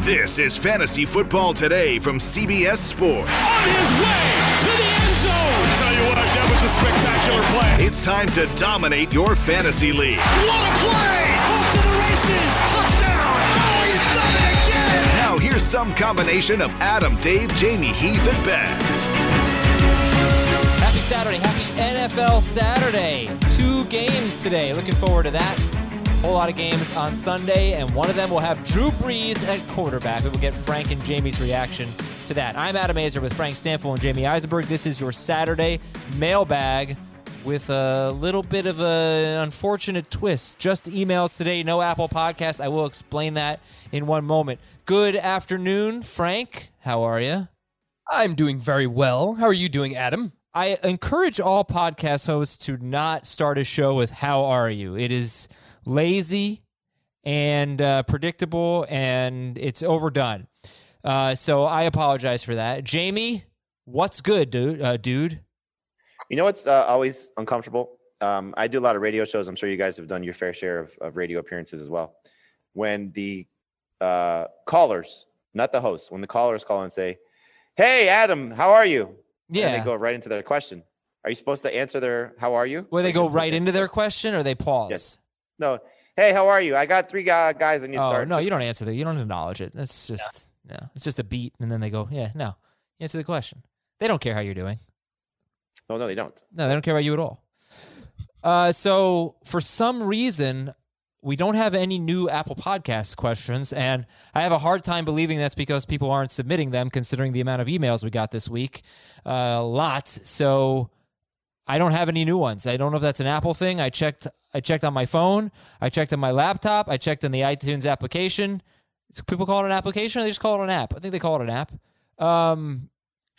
This is Fantasy Football Today from CBS Sports. On his way to the end zone. I tell you what, that was a spectacular play. It's time to dominate your fantasy league. What a play! Off to the races. Touchdown. Oh, he's done it again. Now here's some combination of Adam, Dave, Jamie, Heath, and Ben. Happy Saturday. Happy NFL Saturday. Two games today. Looking forward to that. Whole lot of games on Sunday, and one of them will have Drew Brees at quarterback. We will get Frank and Jamie's reaction to that. I'm Adam Aizer with Frank Stampfel and Jamey Eisenberg. This is your Saturday mailbag with a little bit of an unfortunate twist. Just emails today, no Apple Podcast. I will explain that in one moment. Good afternoon, Frank. How are you? I'm doing very well. How are you doing, Adam? I encourage all podcast hosts to not start a show with "How are you?" It is lazy and uh, predictable, and it's overdone. Uh, so I apologize for that. Jamie, what's good, dude? Uh, dude, You know what's uh, always uncomfortable? Um, I do a lot of radio shows. I'm sure you guys have done your fair share of, of radio appearances as well. When the uh, callers, not the hosts, when the callers call and say, "Hey, Adam, how are you?" and yeah. they go right into their question. Are you supposed to answer their "How are you"? Where Or they go right into their their- question, or they pause. Yes. No. Hey, how are you? I got three guys I need to Oh start. no, you don't answer that. You don't acknowledge it. That's just no. It's just a beat, and then they go, "Yeah, no." Answer the question. They don't care how you're doing. No, no, they don't. No, they don't care about you at all. Uh, so for some reason, we don't have any new Apple Podcast questions, and I have a hard time believing that's because people aren't submitting them, considering the amount of emails we got this week. Uh, a lot. So I don't have any new ones. I don't know if that's an Apple thing. I checked. I checked on my phone. I checked on my laptop. I checked on the iTunes application. Do people call it an application, or they just call it an app. I think they call it an app. Um,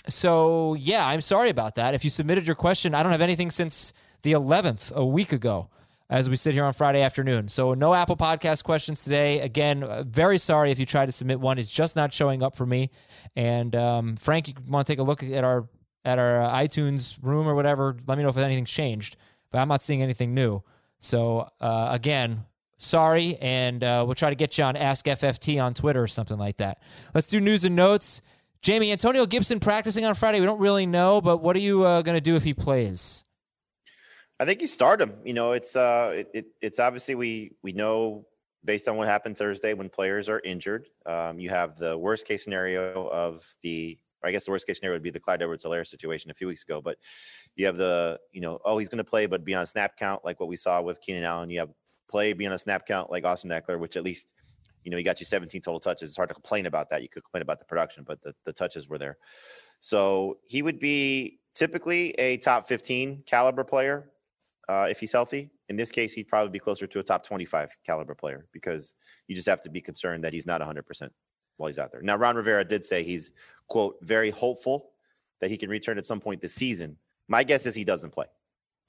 so yeah, I'm sorry about that. If you submitted your question, I don't have anything since the 11th, a week ago, as we sit here on Friday afternoon. So no Apple Podcast questions today. Again, uh, very sorry if you tried to submit one. It's just not showing up for me. And um, Frank, you want to take a look at our at our uh, iTunes room or whatever? Let me know if anything's changed. But I'm not seeing anything new. So uh, again, sorry, and uh, we'll try to get you on Ask FFT on Twitter or something like that. Let's do news and notes. Jamie, Antonio Gibson practicing on Friday. We don't really know, but what are you uh, going to do if he plays? I think you start him. You know, it's uh, it, it, it's obviously we we know based on what happened Thursday when players are injured. Um, you have the worst case scenario of the, I guess the worst case scenario would be the Clyde Edwards-Helaire situation a few weeks ago. But you have the, you know, oh he's going to play, but be on a snap count like what we saw with Keenan Allen. You have play be on a snap count like Austin Ekeler, which at least you know he got you 17 total touches. It's hard to complain about that. You could complain about the production, but the, the touches were there. So he would be typically a top 15 caliber player uh, if he's healthy. In this case, he'd probably be closer to a top 25 caliber player because you just have to be concerned that he's not 100% while he's out there. Now, Ron Rivera did say he's, quote, very hopeful that he can return at some point this season. My guess is he doesn't play.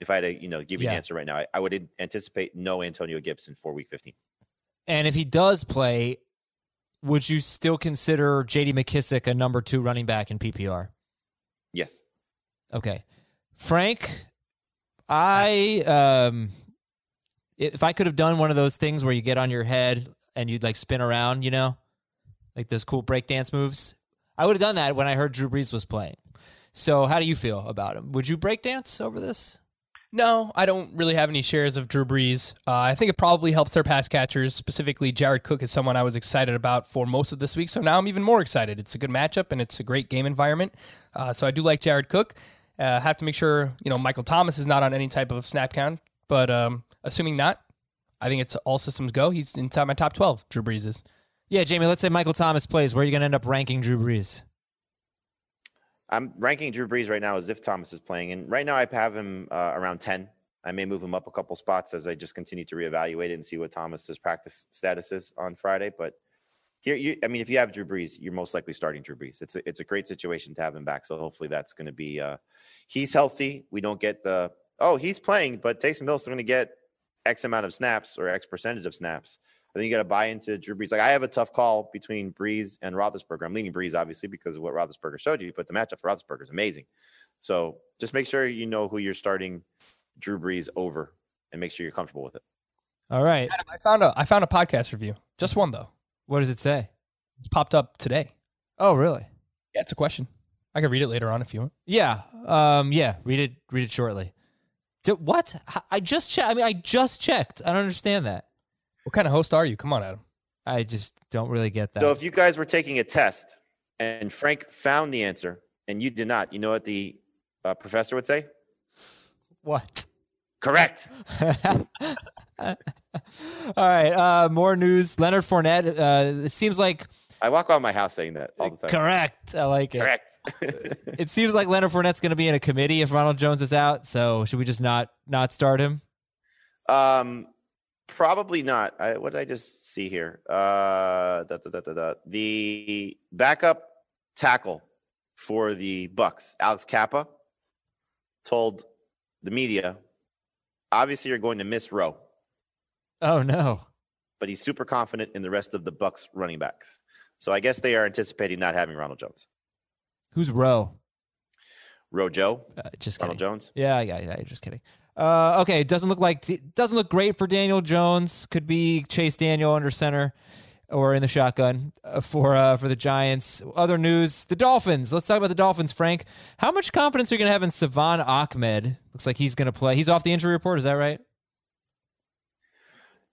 If I had to, you know, give you Yeah. an answer right now, I, I would anticipate no Antonio Gibson for week 15. And if he does play, would you still consider J.D. McKissick a number two running back in PPR? Yes. Okay, Frank, I um, if I could have done one of those things where you get on your head and you'd like spin around, you know, like those cool breakdance moves, I would have done that when I heard Drew Brees was playing. So, how do you feel about him? Would you breakdance over this? No, I don't really have any shares of Drew Brees. Uh, I think it probably helps their pass catchers. Specifically, Jared Cook is someone I was excited about for most of this week. So now I'm even more excited. It's a good matchup and it's a great game environment. Uh, so I do like Jared Cook. Uh, have to make sure you know Michael Thomas is not on any type of snap count. But um, assuming not, I think it's all systems go. He's inside my top 12. Drew Brees is. Yeah, Jamie. Let's say Michael Thomas plays. Where are you going to end up ranking Drew Brees? I'm ranking Drew Brees right now as if Thomas is playing, and right now I have him uh, around ten. I may move him up a couple spots as I just continue to reevaluate it and see what Thomas's practice status is on Friday. But here, you, I mean, if you have Drew Brees, you're most likely starting Drew Brees. It's a, it's a great situation to have him back. So hopefully that's going to be. Uh, he's healthy. We don't get the oh he's playing, but Taysom Hill's going to get X amount of snaps or X percentage of snaps. I think you got to buy into Drew Brees. Like I have a tough call between Brees and Roethlisberger. I'm leaning Brees obviously because of what Roethlisberger showed you, but the matchup for Roethlisberger is amazing. So just make sure you know who you're starting Drew Brees over, and make sure you're comfortable with it. All right. Adam, I found a I found a podcast review. Just one though. What does it say? It's popped up today. Oh, really? Yeah, it's a question. I can read it later on if you want. Yeah. Um. Yeah. Read it. Read it shortly. D- what? I just checked. I mean, I just checked. I don't understand that. What kind of host are you? Come on, Adam. I just don't really get that. So if you guys were taking a test and Frank found the answer and you did not, you know what the uh, professor would say? what? Correct. All right. Uh, more news. Leonard Fournette. Uh, it seems like I walk around my house saying that all the time. correct. I like it. Correct. It seems like Leonard Fournette's going to be in a committee if Ronald Jones is out. So should we just not not start him? um, probably not. I, what did I just see here? Uh, da, da, da. The backup tackle for the Bucs, Alex Cappa, told the media, "Obviously, you're going to miss Rowe." Oh no. but he's super confident in the rest of the Bucs running backs. So I guess they are anticipating not having Ronald Jones. Who's Rowe? Rojo, Uh, just kidding. Ronald Jones. Yeah, yeah, yeah. Just kidding. Uh, okay, it doesn't look like doesn't look great for Daniel Jones. Could be Chase Daniel under center or in the shotgun uh, for uh, for the Giants. Other news: the Dolphins. Let's talk about the Dolphins, Frank. How much confidence are you going to have in Salvon Ahmed? Looks like he's going to play. He's off the injury report. Is that right?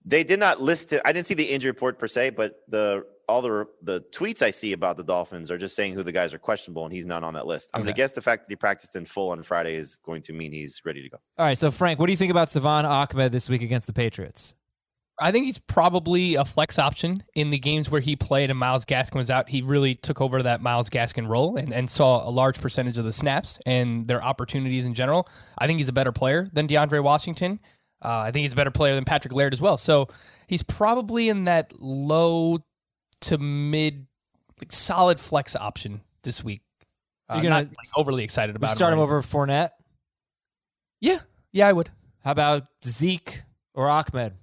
They did not list it. I didn't see the injury report per se, but the all the the tweets I see about the Dolphins are just saying who the guys are questionable, and he's not on that list. I'm gonna guess the fact that he practiced in full on Friday is going to mean he's ready to go. All right. So Frank, what do you think about Salvon Ahmed this week against the Patriots? I think he's probably a flex option in the games where he played and Myles Gaskin was out. He really took over that Myles Gaskin role and, and saw a large percentage of the snaps and their opportunities in general. I think he's a better player than DeAndre Washington. Uh, I think he's a better player than Patrick Laird as well. So he's probably in that low to mid, like solid flex option this week. Uh, You're gonna- not like, overly excited You about start him or over Fournette. anything. Yeah, yeah, I would. How about Zeke or Ahmed?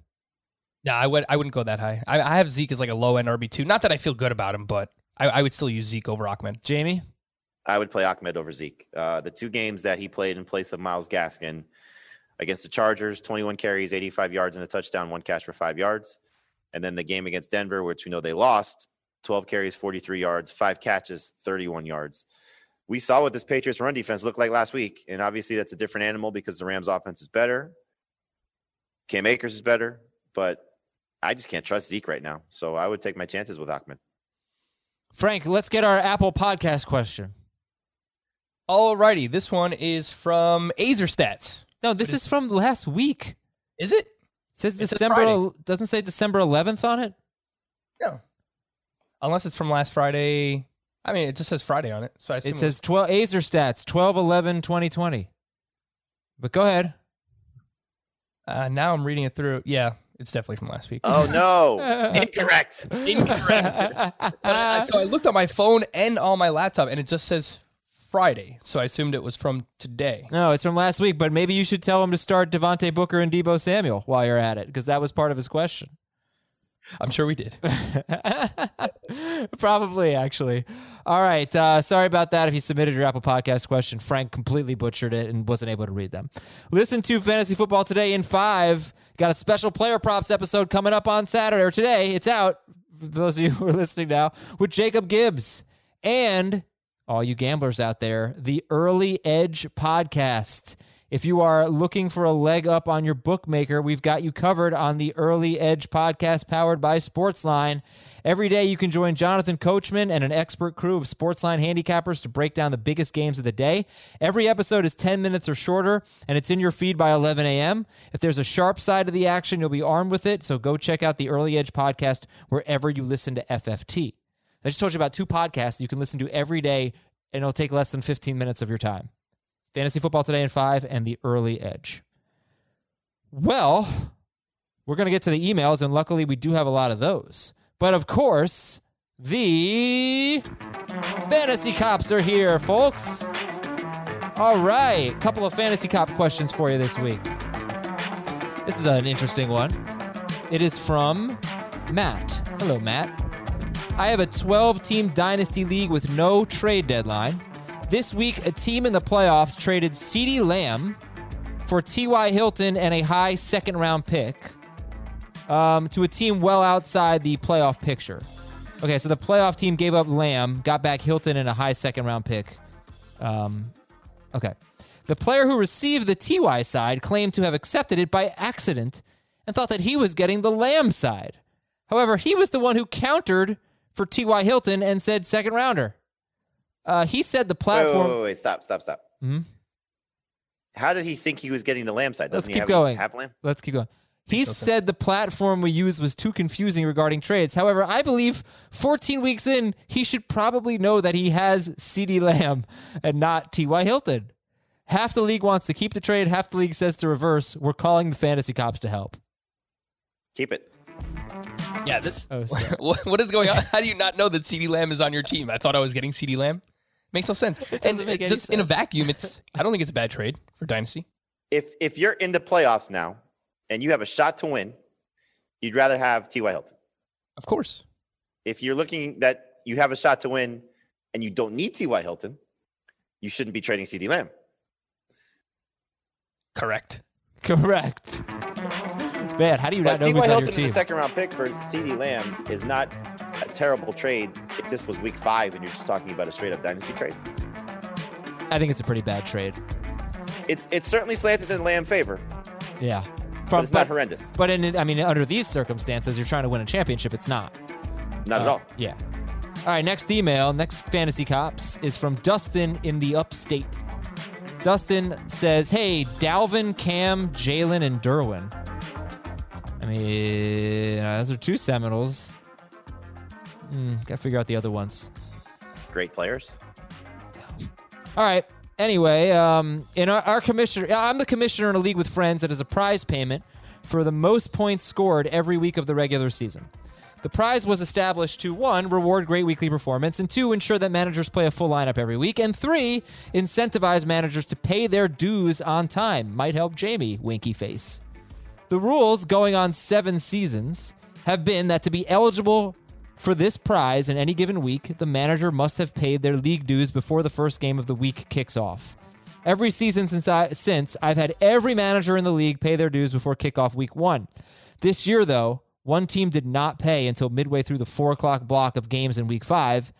No, I would. I wouldn't go that high. I, I have Zeke as like a low end RB two. Not that I feel good about him, but I, I would still use Zeke over Ahmed. Jamie. I would play Ahmed over Zeke. Uh, the two games that he played in place of Myles Gaskin against the Chargers, 21 carries, 85 yards, and a touchdown, one catch for five yards. And then the game against Denver, which we know they lost, 12 carries, 43 yards, five catches, 31 yards. We saw what this Patriots run defense looked like last week. And obviously, that's a different animal because the Rams offense is better. Cam Akers is better, but I just can't trust Zeke right now. So I would take my chances with Ahmed. Frank, let's get our Apple podcast question. Alrighty, this one is from Azer Stats. No, this is from last week. Is it? It says It says December. Friday. doesn't say December 11th on it. No. Unless it's from last Friday. I mean, it just says Friday on it. So I It says 12 Azer stats 12 11 2020. But go ahead. uh, now I'm reading it through. Yeah, it's definitely from last week. Oh, no. Incorrect. Incorrect. I- so I looked on my phone and on my laptop, and it just says Friday. So I assumed it was from today. no, it's from last week, but maybe you should tell him to start Devontae Booker and Deebo Samuel while you're at it, because that was part of his question. I'm sure we did. Probably, actually. All right. Uh, sorry about that. If you submitted your Apple Podcast question, Frank completely butchered it and wasn't able to read them. Listen to Fantasy Football Today in five. Got a special player props episode coming up on Saturday or today. It's out. For those of you who are listening now, with Jacob Gibbs and all you gamblers out there, the Early Edge podcast. If you are looking for a leg up on your bookmaker, we've got you covered on the Early Edge podcast powered by Sportsline. Every day you can join Jonathan Coachman and an expert crew of Sportsline handicappers to break down the biggest games of the day. Every episode is 10 minutes or shorter, and it's in your feed by 11 a.m. If there's a sharp side of the action, you'll be armed with it. So go check out the Early Edge podcast wherever you listen to FFT. I just told you about two podcasts you can listen to every day, and it'll take less than 15 minutes of your time. Fantasy Football Today in 5 and The Early Edge. Well, we're going to get to the emails, and luckily we do have a lot of those. But of course, The Fantasy Cops are here, folks. All right, a couple of Fantasy Cop questions for you this week. This is an interesting one. It is from Matt. Hello, Matt. I have a 12 team dynasty league with no trade deadline. This week, a team in the playoffs traded CeeDee Lamb for T.Y. Hilton and a high second round pick um, to a team well outside the playoff picture. Okay, so the playoff team gave up Lamb, got back Hilton and a high second round pick. Um, okay. The player who received the TY side claimed to have accepted it by accident and thought that he was getting the Lamb side. However, he was the one who countered for T.Y. Hilton and said second rounder. Uh, he said the platform. wait, wait, wait, stop, stop, stop. Mhm. How did he think he was getting the lamb side? Let's Doesn't he keep have, going. have lamb? Let's keep going. He said the platform we used was too confusing regarding trades. However, I believe 14 weeks in, he should probably know that he has CD Lamb and not T.Y. Hilton. Half the league wants to keep the trade, half the league says to reverse. We're calling the fantasy cops to help. Keep it. Yeah, this. Oh, what what is going on? How do you not know that CD Lamb is on your team? I thought I was getting CD Lamb. Makes no sense. and doesn't make uh, any just in a vacuum, it's. I don't think it's a bad trade for Dynasty. If if you're in the playoffs now and you have a shot to win, you'd rather have T.Y. Hilton. Of course. If you're looking that you have a shot to win and you don't need T.Y. Hilton, you shouldn't be trading C.D. Lamb. Correct. Correct. Man, how do you not But know T.Y. who's on your team? the second round pick for C.D. Lamb is not a terrible trade if this was week five and you're just talking about a straight up dynasty trade. I think it's a pretty bad trade. It's it's certainly slanted in Lamb favor, Yeah. but From, it's not horrendous. but in, I mean, under these circumstances, you're trying to win a championship. It's not. Not at Uh, all. Yeah. All right, next email, next fantasy cops is from Dustin in the upstate. Dustin says, Hey, Dalvin, Cam, Jalen, and Derwin. I mean, uh, those are two Seminoles. Hmm, gotta figure out the other ones. Great players. All right. Anyway, um, in our, our commissioner, I'm the commissioner in a league with friends that is a prize payment for the most points scored every week of the regular season. The prize was established to one, reward great weekly performance, and two, ensure that managers play a full lineup every week, and three, incentivize managers to pay their dues on time. Might help Jamie, winky face. The rules going on seven seasons have been that to be eligible for this prize in any given week, the manager must have paid their league dues before the first game of the week kicks off. Every season since, I, since I've had every manager in the league pay their dues before kickoff week one. This year, though, one team did not pay until midway through the four o'clock block of games in week five,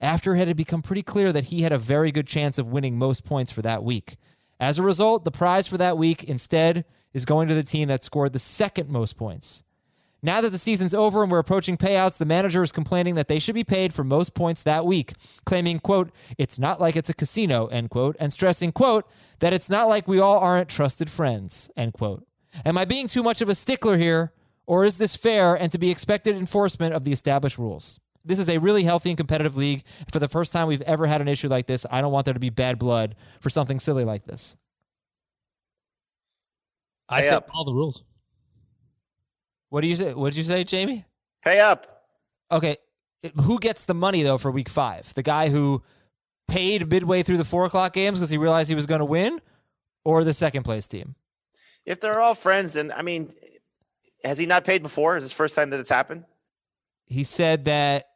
after it had become pretty clear that he had a very good chance of winning most points for that week. As a result, the prize for that week instead is going to the team that scored the second most points. Now that the season's over and we're approaching payouts, the manager is complaining that they should be paid for most points that week, claiming, quote, it's not like it's a casino, end quote, and stressing, quote, that it's not like we all aren't trusted friends, end quote. Am I being too much of a stickler here, or is this fair and to be expected enforcement of the established rules? This is a really healthy and competitive league. For the first time we've ever had an issue like this, I don't want there to be bad blood for something silly like this. I Pay set up. all the rules. What do you say? What did you say, Jamie? Pay up. Okay, who gets the money though for week five? The guy who paid midway through the four o'clock games because he realized he was going to win, or the second place team? If they're all friends, then I mean, has he not paid before? Is this first time that it's happened? He said that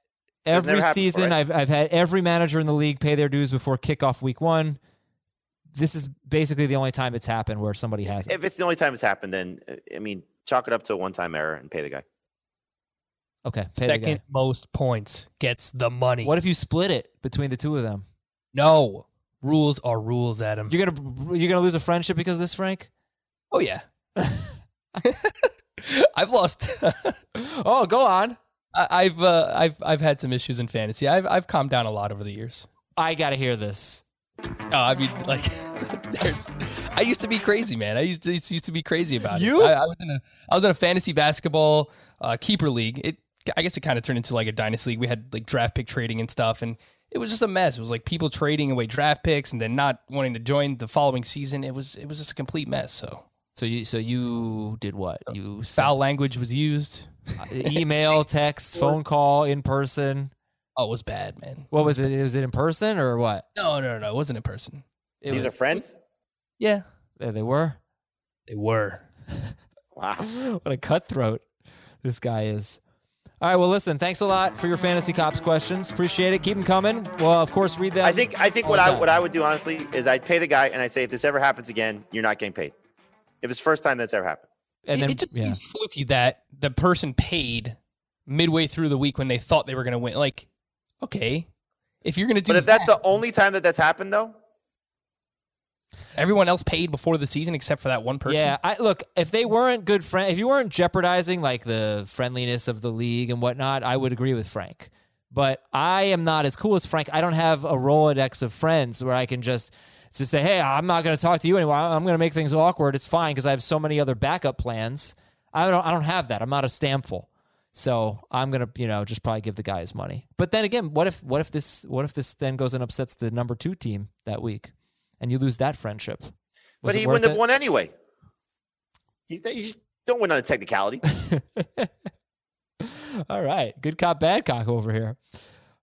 It's never every happened season before, right? I've I've had every manager in the league pay their dues before kickoff week one. This is basically the only time it's happened where somebody hasn't. If it's the only time it's happened, then uh, I mean, chalk it up to a one-time error and pay the guy. okay, pay the Second guy. most points gets the money. What if you split it between the two of them? No. Rules are rules, Adam. You're gonna you're gonna lose a friendship because of this, Frank? oh, yeah. I've lost. Oh, go on. I- I've uh, I've I've had some issues in fantasy. I've I've calmed down a lot over the years. I gotta hear this. Oh, I mean, like, there's. I used to be crazy, man. I used to used to be crazy about You? it. I, I was in a I was in a fantasy basketball uh, keeper league. It I guess it kind of turned into like a dynasty league. We had like draft pick trading and stuff, and it was just a mess. It was like people trading away draft picks and then not wanting to join the following season. It was it was just a complete mess. So So you so you did what? You sent foul language was used. email, text, phone call, in person. Oh, it was bad, man. What was it? Was it in person or what? No, no, no, it wasn't in person. It These was, are friends. yeah, There they were. they were. Wow. what a cutthroat this guy is. All right, well, listen, thanks a lot for your fantasy cops questions. Appreciate it. Keep them coming. Well, of course, read them. I think I think what I time. what I would do honestly is I'd pay the guy and I'd say if this ever happens again, you're not getting paid. If it's first time that's ever happened. and it, then it just yeah. seems fluky that the person paid midway through the week when they thought they were going to win. Like, okay, if you're going to do that. But if that's the only time that that's happened though, everyone else paid before the season except for that one person. Yeah, I look if they weren't good friend, if you weren't jeopardizing like the friendliness of the league and whatnot, I would agree with Frank. But I am not as cool as Frank. I don't have a Rolodex of friends where I can just to say, "Hey, I'm not going to talk to you anymore. I'm going to make things awkward. It's fine because I have so many other backup plans." I don't. I don't have that. I'm not a Stampfel. So I'm gonna, you know, just probably give the guy his money. But then again, what if, what if this, what if this then goes and upsets the number two team that week, and you lose that friendship? Was but he wouldn't have won anyway. He's just don't win on a technicality. All right. Good cop, bad cop over here.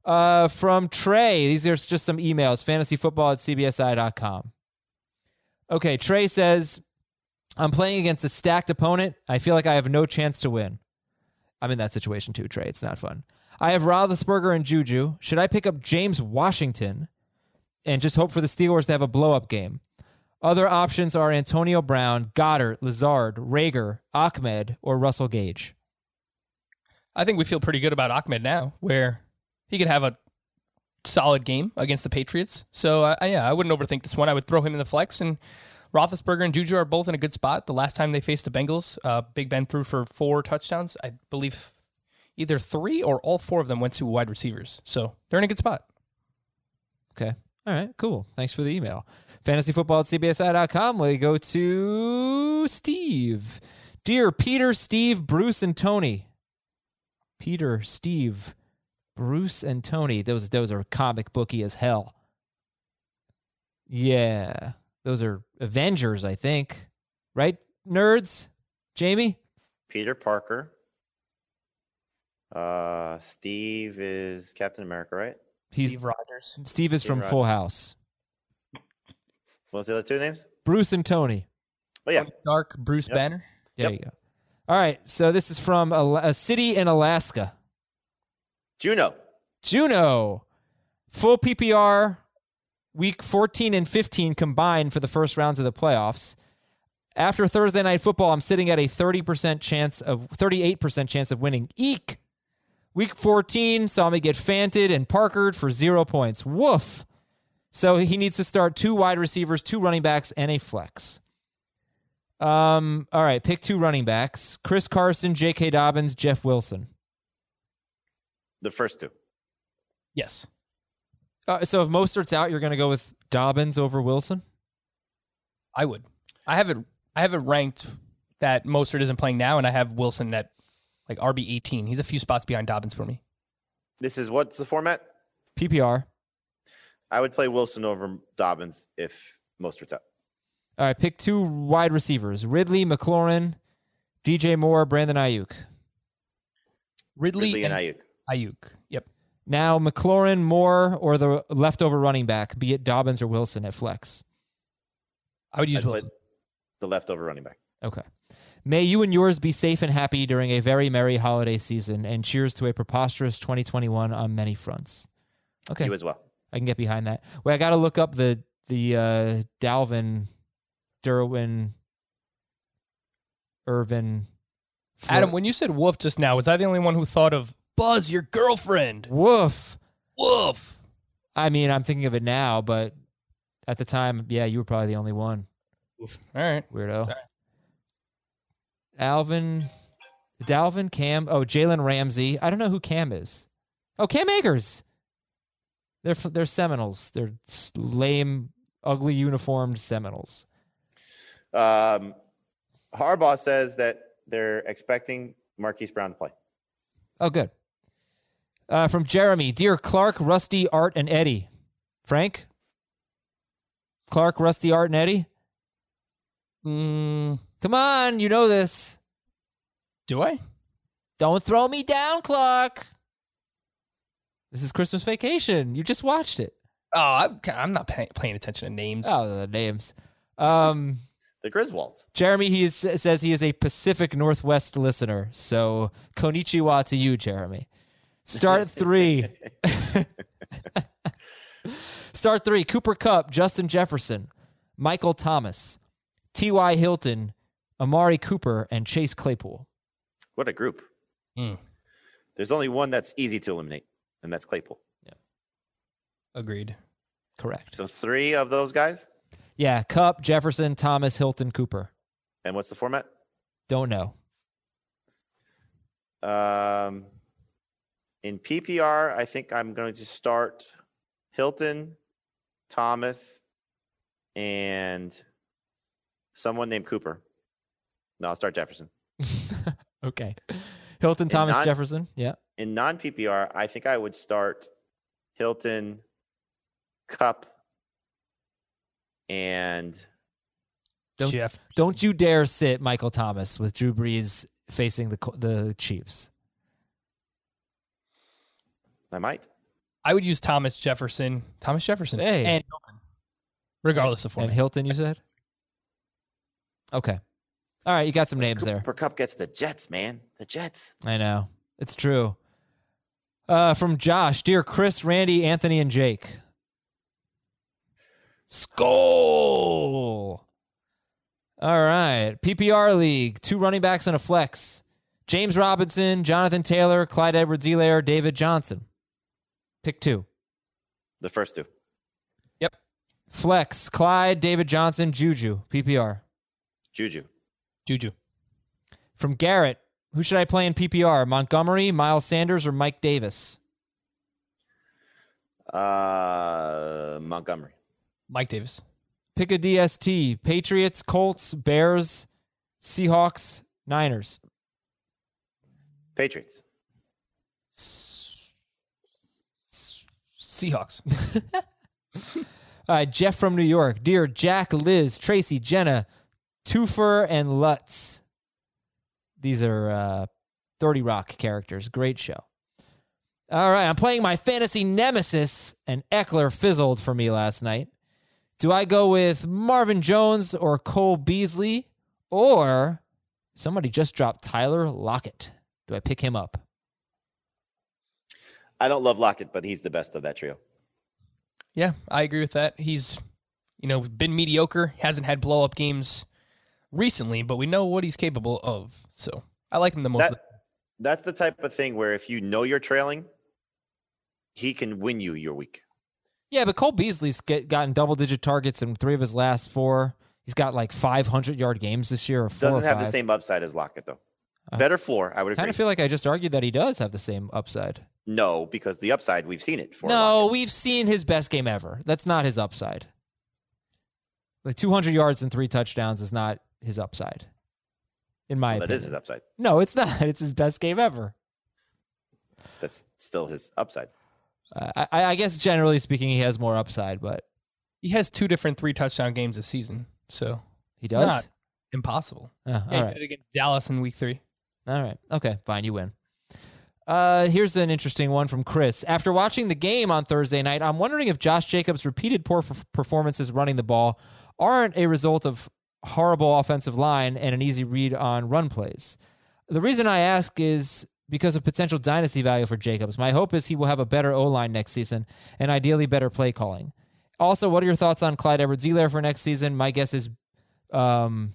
Uh, from Trey, these are just some emails fantasyfootball at cbsi.com. Okay. Trey says, I'm playing against a stacked opponent. I feel like I have no chance to win. I'm in that situation too, Trey. It's not fun. I have Roethlisberger and Juju. Should I pick up James Washington and just hope for the Steelers to have a blow up game? Other options are Antonio Brown, Goddard, Lazard, Reagor, Ahmed, or Russell Gage. I think we feel pretty good about Ahmed now, where he could have a solid game against the Patriots. So uh, yeah, I wouldn't overthink this one. I would throw him in the flex, and Roethlisberger and Juju are both in a good spot. The last time they faced the Bengals, uh, Big Ben threw for four touchdowns. I believe either three or all four of them went to wide receivers. So they're in a good spot. Okay. All right. Cool. Thanks for the email. Fantasyfootball at CBSI.com. We go to Steve. Dear Peter, Steve, Bruce, and Tony. Peter, Steve, Bruce, and Tony. Those those are comic booky as hell. Yeah. Those are Avengers, I think. Right? Nerds? Jamie? Peter Parker. Uh, Steve is Captain America, right? He's Steve Rogers. Steve is Steve from Rogers. Full House. What's the other two names? Bruce and Tony. Oh yeah, Dark Bruce Yep. Banner. There Yep. you go. All right. So this is from a, a city in Alaska. Juneau. Juneau. Full PPR week 14 and 15 combined for the first rounds of the playoffs. After Thursday night football, I'm sitting at a 30% chance of 38% chance of winning. Eek. Week 14 saw me get fanted and parkered for 0 points. Woof. So he needs to start two wide receivers, two running backs and a flex. Um all right, pick two running backs. Chris Carson, J.K. Dobbins, Jeff Wilson. The first two. Yes. Uh, so if Mostert's out, you're going to go with Dobbins over Wilson? I would. I have it. I have it ranked that Mostert isn't playing now, and I have Wilson at like RB eighteen. He's a few spots behind Dobbins for me. This is what's the format? PPR. I would play Wilson over Dobbins if Mostert's out. All right, pick two wide receivers: Ridley, McLaurin, DJ Moore, Brandon Aiyuk. Ridley, Ridley and and Aiyuk. Aiyuk. Yep. Now McLaurin, Moore, or the leftover running back, be it Dobbins or Wilson at flex. I would use I'd Wilson. the leftover running back. Okay. May you and yours be safe and happy during a very merry holiday season, and cheers to a preposterous 2021 on many fronts. Okay, You as well. I can get behind that. Wait, I got to look up the the uh, Dalvin, Derwin, Irvin. Adam, when you said woof just now, was I the only one who thought of Buzz, your girlfriend? woof. Woof. I mean, I'm thinking of it now, but at the time, yeah, you were probably the only one. Woof. All right. Weirdo. Sorry. Alvin, Dalvin, Cam. Oh, Jalen Ramsey. I don't know who Cam is. Oh, Cam Akers. They're they're Seminoles. They're lame, ugly uniformed Seminoles. Um, Harbaugh says that they're expecting Marquise Brown to play. Oh, good. Uh, from Jeremy, dear Clark, Rusty, Art, and Eddie. Frank. Clark, Rusty, Art, and Eddie. Mm, Come on, you know this. do I? Don't throw me down, Clark. This is Christmas Vacation. You just watched it. Oh, I'm, I'm not pay, paying attention to names. Oh, the names. Um, The Griswolds. Jeremy he is, says he is a Pacific Northwest listener. So konnichiwa to you, Jeremy. Start three. Start three. Cooper Kupp, Justin Jefferson, Michael Thomas, T.Y. Hilton, Amari Cooper, and Chase Claypool. What a group. Hmm. There's only one that's easy to eliminate, and that's Claypool. Yeah. Agreed. Correct. So three of those guys. Yeah, Kupp, Jefferson, Thomas, Hilton, Cooper. And what's the format? Don't know. Um, in PPR, I think I'm going to start Hilton, Thomas, and someone named Cooper. No, I'll start Jefferson. okay. Hilton, Thomas, not- Jefferson. Yeah. In non PPR, I think I would start Hilton, Kupp, and Don't- Jeff. Don't you dare sit Michael Thomas with Drew Brees facing the the Chiefs. I might. I would use Thomas Jefferson. Thomas Jefferson. Hey. And Hilton. Regardless of form. And format. Hilton, you said? Okay. All right, you got some names there. Cooper Kupp gets the Jets, man. The Jets. I know. It's true. Uh, from Josh, dear Chris, Randy, Anthony, and Jake. Skull. All right. PPR league, two running backs and a flex. James Robinson, Jonathan Taylor, Clyde Edwards Helaire, David Johnson. Pick two. The first two. Yep. Flex, Clyde, David Johnson, Juju, PPR. Juju. Juju. From Garrett, who should I play in PPR? Montgomery, Miles Sanders, or Mike Davis? Uh, Montgomery. Mike Davis. Pick a DST. Patriots, Colts, Bears, Seahawks, Niners. Patriots. Seahawks. Uh, Jeff from New York. Dear Jack, Liz, Tracy, Jenna, Toofer, and Lutz. These are uh, 30 Rock characters. Great show. All right, I'm playing my fantasy nemesis, and Ekeler fizzled for me last night. Do I go with Marvin Jones or Cole Beasley, or somebody just dropped Tyler Lockett? Do I pick him up? I don't love Lockett, but he's the best of that trio. Yeah, I agree with that. He's, you know, been mediocre, hasn't had blow up games recently, but we know what he's capable of. So I like him the most. That, that's the type of thing where if you know you're trailing, he can win you your week. Yeah, but Cole Beasley's get, gotten double digit targets in three of his last four. He's got like 500 yard games this year. Or four Doesn't or have the same upside as Lockett though. Uh, Better floor, I would Kind of feel like I just argued that he does have the same upside. no, because the upside we've seen it for. no, Lockett. we've seen his best game ever. That's not his upside. Like 200 yards and three touchdowns is not his upside, in my Well, that opinion. is his upside. No, it's not. It's his best game ever. That's still his upside. Uh, I, I guess generally speaking, he has more upside, but he has two different three touchdown games this season. So he It's does. not. impossible. Uh, Yeah, all he did it against Dallas in week three. All right. Okay. Fine. You win. Uh, here's an interesting one from Chris. After watching the game on Thursday night, I'm wondering if Josh Jacobs' repeated poor f- performances running the ball aren't a result of horrible offensive line and an easy read on run plays. The reason I ask is because of potential dynasty value for Jacobs. My hope is he will have a better O line next season and ideally better play calling. Also, what are your thoughts on Clyde Edwards Helaire for next season? My guess is, um,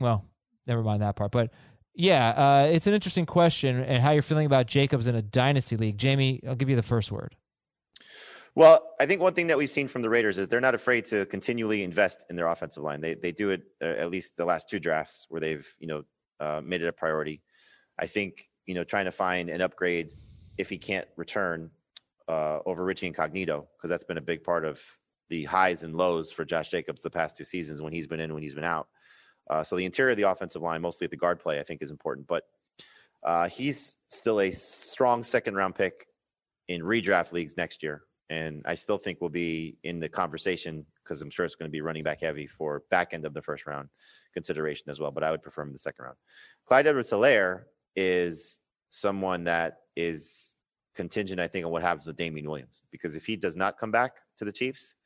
well, never mind that part. But yeah, uh, it's an interesting question and how you're feeling about Jacobs in a dynasty league. Jamie, I'll give you the first word. Well, I think one thing that we've seen from the Raiders is they're not afraid to continually invest in their offensive line. They they do it uh, at least the last two drafts where they've you know uh, made it a priority. I think you know trying to find an upgrade if he can't return uh, over Richie Incognito because that's been a big part of the highs and lows for Josh Jacobs the past two seasons when he's been in when he's been out. Uh, so the interior of the offensive line, mostly at the guard play, I think is important. But uh, he's still a strong second round pick in redraft leagues next year. And I still think we'll be in the conversation because I'm sure it's going to be running back heavy for back end of the first round consideration as well. But I would prefer him in the second round. Clyde Edwards Helaire is someone that is contingent, I think, on what happens with Damien Williams. Because if he does not come back to the Chiefs,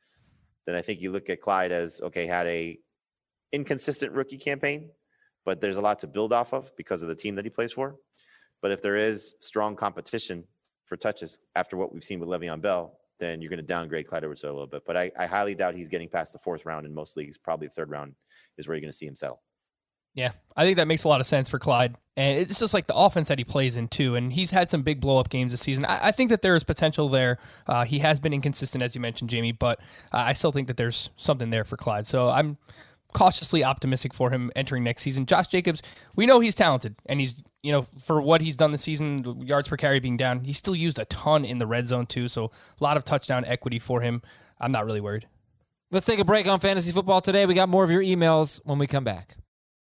then I think you look at Clyde as okay, had a inconsistent rookie campaign, but there's a lot to build off of because of the team that he plays for. But if there is strong competition for touches after what we've seen with Le'Veon Bell, then you're going to downgrade Clyde edwards a little bit. But I, I highly doubt he's getting past the fourth round in most leagues. Probably the third round is where you're going to see him settle. Yeah, I think that makes a lot of sense for Clyde. And it's just like the offense that he plays in, too. And he's had some big blow up games this season. I, I think that there is potential there. Uh, he has been inconsistent, as you mentioned, Jamie, but uh, I still think that there's something there for Clyde. So I'm cautiously optimistic for him entering next season. Josh Jacobs, we know he's talented, and he's you know for what he's done this season, yards per carry being down, he still used a ton in the red zone too. So a lot of touchdown equity for him. I'm not really worried. Let's take a break on fantasy football today. We got more of your emails when we come back.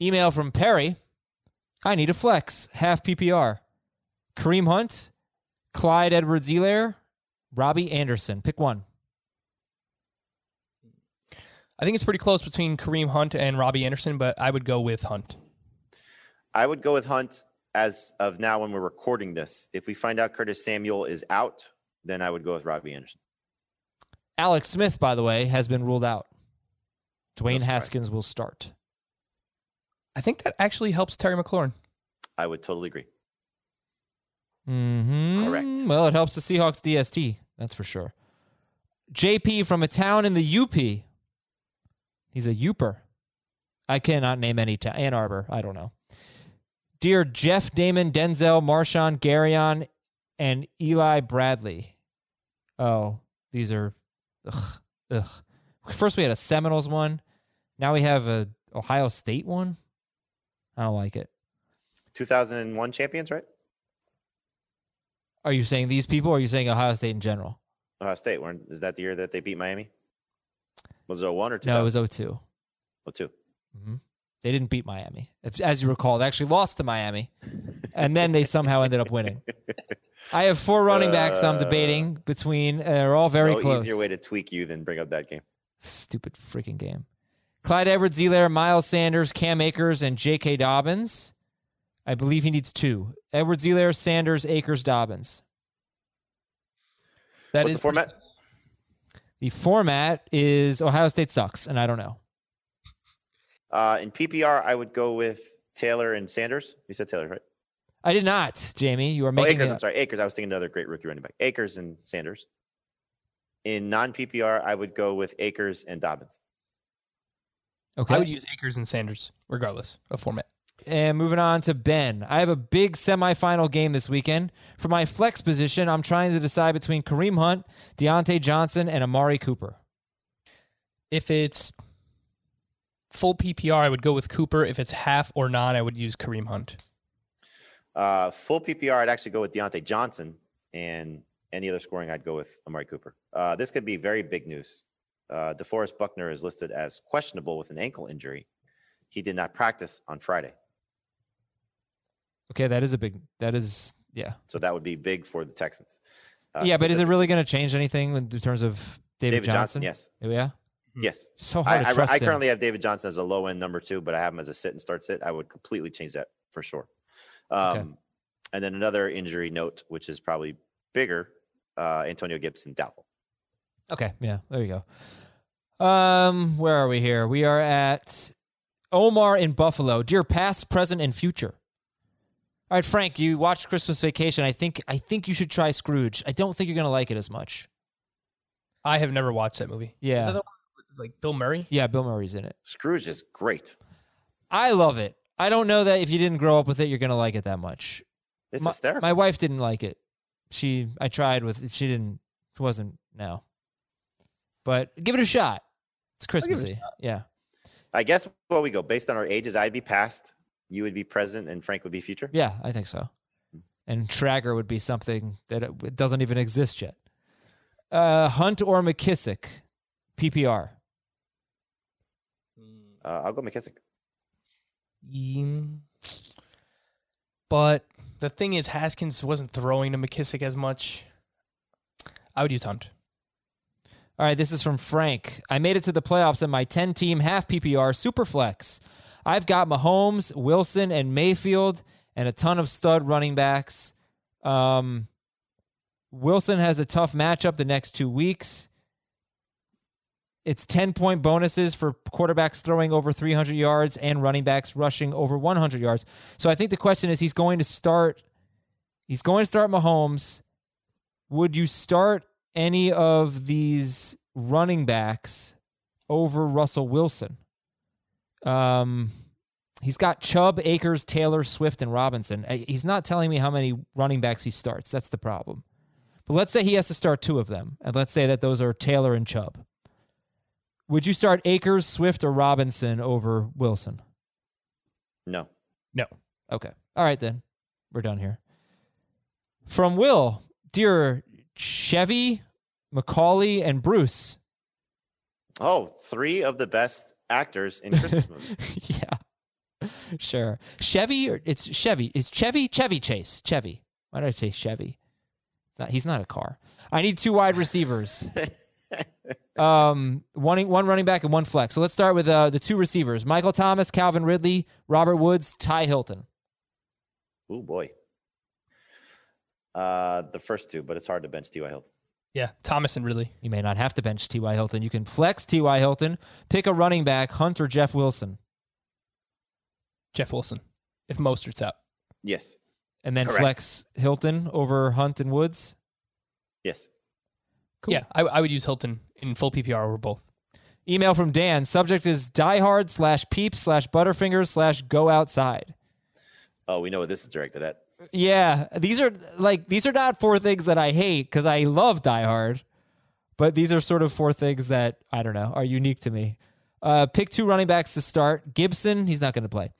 Email from Perry. I need a flex, half PPR. Kareem Hunt, Clyde Edwards Helaire, Robbie Anderson. Pick one. I think it's pretty close between Kareem Hunt and Robbie Anderson, but I would go with Hunt. I would go with Hunt as of now when we're recording this. If we find out Curtis Samuel is out, then I would go with Robbie Anderson. Alex Smith, by the way, has been ruled out. Dwayne Haskins will start. I think that actually helps Terry McLaurin. I would totally agree. Mm-hmm. Correct. Well, it helps the Seahawks DST. That's for sure. JP from a town in the UP. He's a Yooper. I cannot name any town. Ann Arbor. I don't know. Dear Jeff Damon, Denzel, Marshawn, Garyon, and Eli Bradley. Oh, these are ugh, ugh. First we had a Seminoles one. Now we have a Ohio State one. I don't like it. 2001 champions, right? Are you saying these people or are you saying Ohio State in general? Ohio State. Weren't, is that the year that they beat Miami? Was it 01 or 2? No, it was 02. 02. Mm-hmm. They didn't beat Miami. If, as you recall, they actually lost to Miami. and then they somehow ended up winning. I have four running backs I'm debating between. Uh, they're all very no close. easier way to tweak you than bring up that game. Stupid freaking game. Clyde Edwards Helaire, Miles Sanders, Cam Akers, and J.K. Dobbins. I believe he needs two. Edwards Helaire, Sanders, Akers, Dobbins. That What's is the format? The format is Ohio State sucks, and I don't know. Uh, in PPR, I would go with Taylor and Sanders. You said Taylor, right? I did not, Jamie. You are oh, making. Oh, Akers. I'm sorry, Akers. I was thinking another great rookie running back. Akers and Sanders. In non PPR, I would go with Akers and Dobbins. Okay. I would use Akers and Sanders, regardless of format. And moving on to Ben. I have a big semifinal game this weekend. For my flex position, I'm trying to decide between Kareem Hunt, Diontae Johnson, and Amari Cooper. If it's full PPR, I would go with Cooper. If it's half or non, I would use Kareem Hunt. Uh, full PPR, I'd actually go with Diontae Johnson. And any other scoring, I'd go with Amari Cooper. Uh, this could be very big news. Uh, DeForest Buckner is listed as questionable with an ankle injury. He did not practice on Friday. Okay, that is a big. That is yeah. So that would be big for the Texans. Uh, yeah, but is it really going to change anything in terms of David, David Johnson? Johnson? Yes, Yeah. yes. So I, to trust I him. currently have David Johnson as a low end number two, but I have him as a sit and start sit. I would completely change that for sure. Um, Okay. And then another injury note, which is probably bigger, uh, Antonio Gibson doubtful. Okay, yeah, there you go. Um, where are we here? We are at Omar in Buffalo. Dear past, present, and future. All right, Frank, you watched Christmas Vacation. I think I think you should try Scrooge. I don't think you're gonna like it as much. I have never watched that movie. Yeah. Is that the one with, like Bill Murray? Yeah, Bill Murray's in it. Scrooge is great. I love it. I don't know that if you didn't grow up with it, you're gonna like it that much. It's my, hysterical. my wife didn't like it. She I tried with she didn't it wasn't no. But give it a shot. It's give it a Christmassy. Yeah. I guess well, we go based on our ages. I'd be past, you would be present, and Frank would be future. Yeah, I think so. And Trager would be something that it it doesn't even exist yet. Uh, Hunt or McKissic, PPR. Uh, I'll go McKissic. Mm. But the thing is, Haskins wasn't throwing to McKissic as much. I would use Hunt. All right, this is from Frank. I made it to the playoffs in my 10 team half PPR Superflex. I've got Mahomes, Wilson, and Mayfield, and a ton of stud running backs. Um, Wilson has a tough matchup the next two weeks. It's 10 point bonuses for quarterbacks throwing over 300 yards and running backs rushing over 100 yards. So I think the question is he's going to start he's going to start Mahomes. Would you start any of these running backs over Russell Wilson? Um he's got Chubb, Akers, Taylor, Swift and Robinson. Uh, He's not telling me how many running backs he starts. That's the problem. But let's say he has to start two of them. And let's say that those are Taylor and Chubb. Would you start Akers, Swift, or Robinson over Wilson? No. No. Okay. All right, then. We're done here. From Will, dear Chevy, Macaulay, and Bruce. Oh, three of the best actors in Christmas movies. yeah. Sure. Chevy or it's Chevy. Is Chevy Chevy Chase? Chevy. Why did I say Chevy? Not- he's not a car. I need two wide receivers. um, one one running back and one flex. So let's start with uh, the two receivers: Michael Thomas, Calvin Ridley, Robert Woods, T.Y. Hilton. Oh boy. Uh, the first two, but it's hard to bench T.Y. Hilton. Yeah, Thomas and Ridley. You may not have to bench T.Y. Hilton. You can flex T.Y. Hilton, pick a running back, Hunt or Jeff Wilson, Jeff Wilson. If Mostert's out. Yes. and then Correct. flex Hilton over Hunt and Woods. Yes. Cool. Yeah, I, I would use Hilton in full PPR over both. Email from Dan. Subject is diehard slash peep slash butterfingers slash go outside. Oh, we know what this is directed at. Yeah, these are like these are not four things that I hate because I love Die Hard, but these are sort of four things that I don't know are unique to me. Uh, pick two running backs to start. Gibson, he's not going to play.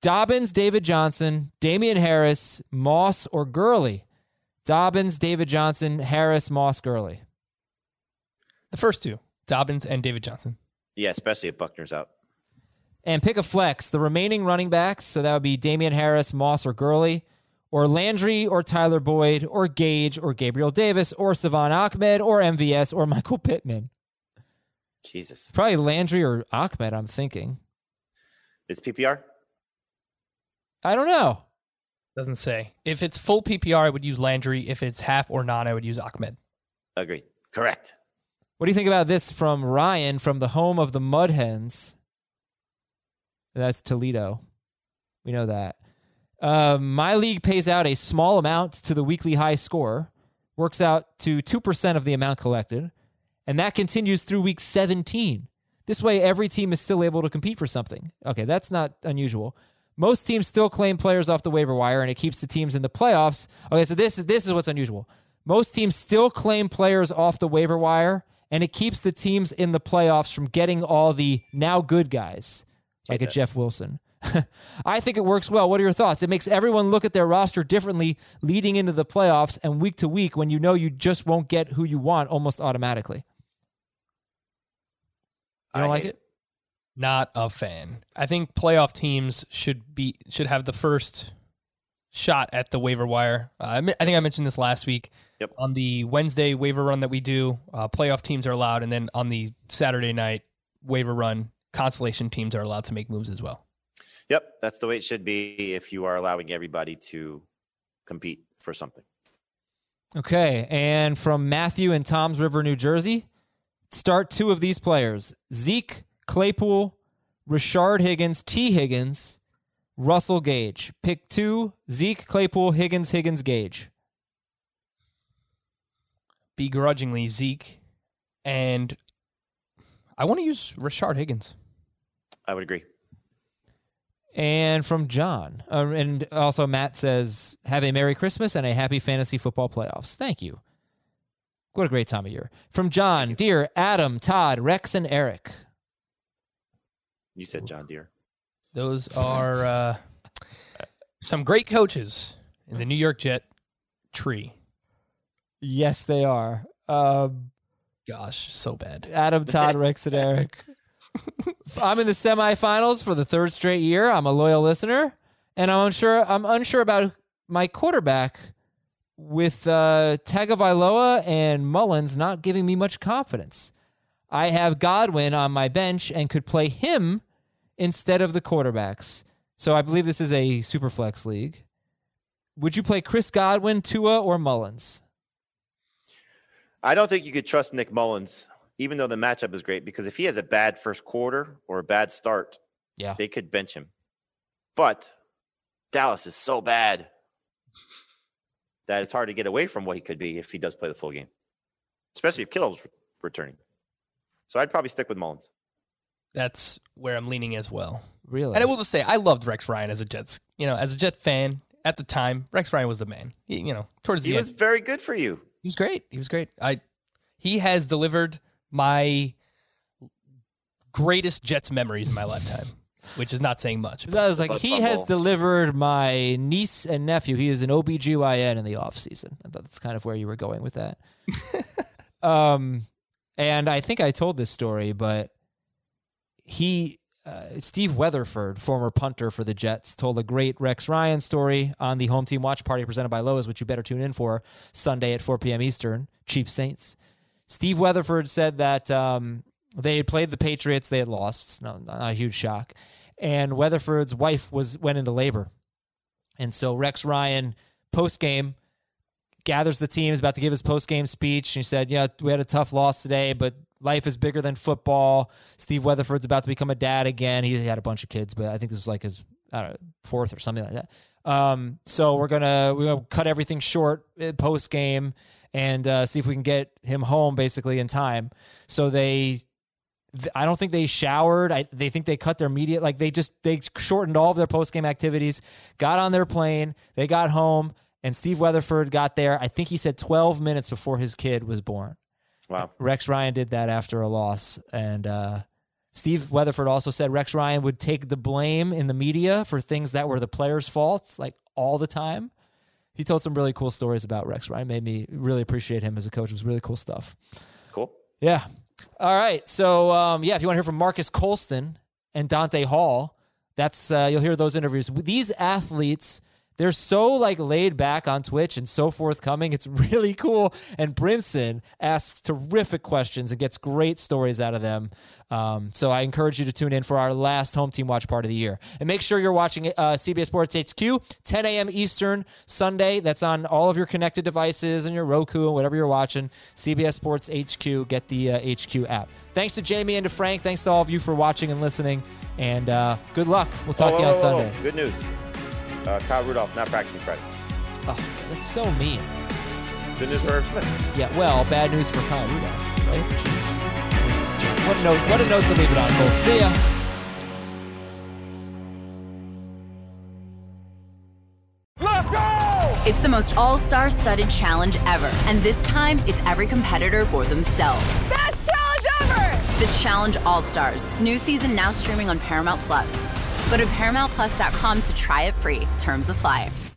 Dobbins, David Johnson, Damien Harris, Moss, or Gurley. Dobbins, David Johnson, Harris, Moss, Gurley. The first two, Dobbins and David Johnson. Yeah, especially if Buckner's out. And pick a flex. The remaining running backs, so that would be Damien Harris, Moss, or Gurley, or Landry, or Tyler Boyd, or Gage, or Gabriel Davis, or Salvon Ahmed, or MVS, or Michael Pittman. Jesus. Probably Landry or Ahmed, I'm thinking. It's PPR? I don't know. Doesn't say. If it's full PPR, I would use Landry. If it's half or non, I would use Ahmed. Agreed. Correct. What do you think about this from Ryan from the home of the Mud Hens? That's Toledo. We know that. Uh, my league pays out a small amount to the weekly high score, works out to 2% of the amount collected, and that continues through week 17. This way, every team is still able to compete for something. Okay, that's not unusual. Most teams still claim players off the waiver wire, and it keeps the teams in the playoffs. Okay, so this is this is what's unusual. Most teams still claim players off the waiver wire, and it keeps the teams in the playoffs from getting all the now good guys, like a that. Jeff Wilson. I think it works well. What are your thoughts? It makes everyone look at their roster differently leading into the playoffs and week to week when you know you just won't get who you want almost automatically. You don't I like it? Not a fan. I think playoff teams should be should have the first shot at the waiver wire. Uh, I, I think I mentioned this last week. Yep. On the Wednesday waiver run that we do, uh, playoff teams are allowed, and then on the Saturday night waiver run, consolation teams are allowed to make moves as well. Yep, that's the way it should be if you are allowing everybody to compete for something. Okay, and from Matthew in Tom's River, New Jersey, start two of these players: Zeke Claypool, Rashard Higgins, T. Higgins, Russell Gage. Pick two: Zeke Claypool, Higgins, Higgins, Gage. Begrudgingly, Zeke, and I want to use Rashard Higgins. I would agree. And from John, uh, and also Matt says, "Have a Merry Christmas and a Happy Fantasy Football Playoffs." Thank you. What a great time of year. From John, dear Adam, Todd, Rex, and Eric. You said John Deere. Those are uh, some great coaches in the New York Jet tree. Yes, they are. Um, Gosh, so bad. Adam, Todd, Rex, and Eric. I'm in the semifinals for the third straight year. I'm a loyal listener, and I'm unsure. I'm unsure about my quarterback with uh, Tagovailoa and Mullens not giving me much confidence. I have Godwin on my bench and could play him instead of the quarterbacks. So I believe this is a super flex league. Would you play Chris Godwin, Tua, or Mullens? I don't think you could trust Nick Mullens, even though the matchup is great, because if he has a bad first quarter or a bad start, Yeah. they could bench him. But Dallas is so bad that it's hard to get away from what he could be if he does play the full game, especially if Kittle's re- returning. So I'd probably stick with Mullens. That's where I'm leaning as well. Really? And I will just say, I loved Rex Ryan as a Jets. You know, as a Jet fan at the time, Rex Ryan was the man. He, you know, towards the He the was very good for you. he was great. He was great. I, he has delivered my greatest Jets memories in my lifetime, which is not saying much. So I was like, But he has delivered my niece and nephew. He is an OBGYN in the offseason. I thought that's kind of where you were going with that. um, and I think I told this story, but he, uh, Steve Weatherford, former punter for the Jets, told a great Rex Ryan story on the home team watch party presented by Lowe's, which you better tune in for Sunday at 4 p.m. Eastern. Chiefs Saints. Steve Weatherford said that um, they had played the Patriots. They had lost. It's not, a huge shock. And Weatherford's wife was went into labor. And so Rex Ryan, post game, gathers the team, is about to give his post game speech. And he said, Yeah, we had a tough loss today, but life is bigger than football. Steve Weatherford's about to become a dad again. He had a bunch of kids, but I think this was like his know, fourth or something like that. Um, so we're gonna we're gonna cut everything short post game and uh, see if we can get him home basically in time. So they I don't think they showered. I, they think they cut their media. Like they just they shortened all of their post game activities. Got on their plane. They got home, and Steve Weatherford got there. I think he said 12 minutes before his kid was born. Wow. Rex Ryan did that after a loss, and uh, Steve Weatherford also said Rex Ryan would take the blame in the media for things that were the players' faults, like all the time. He told some really cool stories about Rex Ryan. Made me really appreciate him as a coach. It was really cool stuff. Cool. Yeah. All right. So um, yeah, if you want to hear from Marques Colston and Dante Hall, that's uh, you'll hear those interviews. These athletes, they're so like laid back on Twitch and so forthcoming. It's really cool. And Brinson asks terrific questions and gets great stories out of them. Um, so I encourage you to tune in for our last home team watch part of the year. And make sure you're watching uh, CBS Sports HQ, 10 a.m. Eastern Sunday. That's on all of your connected devices and your Roku and whatever you're watching. CBS Sports HQ. Get the uh, HQ app. Thanks to Jamey and to Frank. Thanks to all of you for watching and listening. And uh, good luck. We'll talk Oh, to you whoa, on whoa, Sunday. Good news. Uh, Kyle Rudolph not practicing Friday. Oh, that's so mean. Good news for Irv Smith. Yeah, well, bad news for Kyle Rudolph, right? Jeez. What a note, what a note to leave it on, Cole. See ya. Let's go! It's the most all star studded challenge ever. And this time, it's every competitor for themselves. Best challenge ever! The Challenge All Stars. New season now streaming on Paramount Plus. Go to ParamountPlus.com to try it free. Terms apply.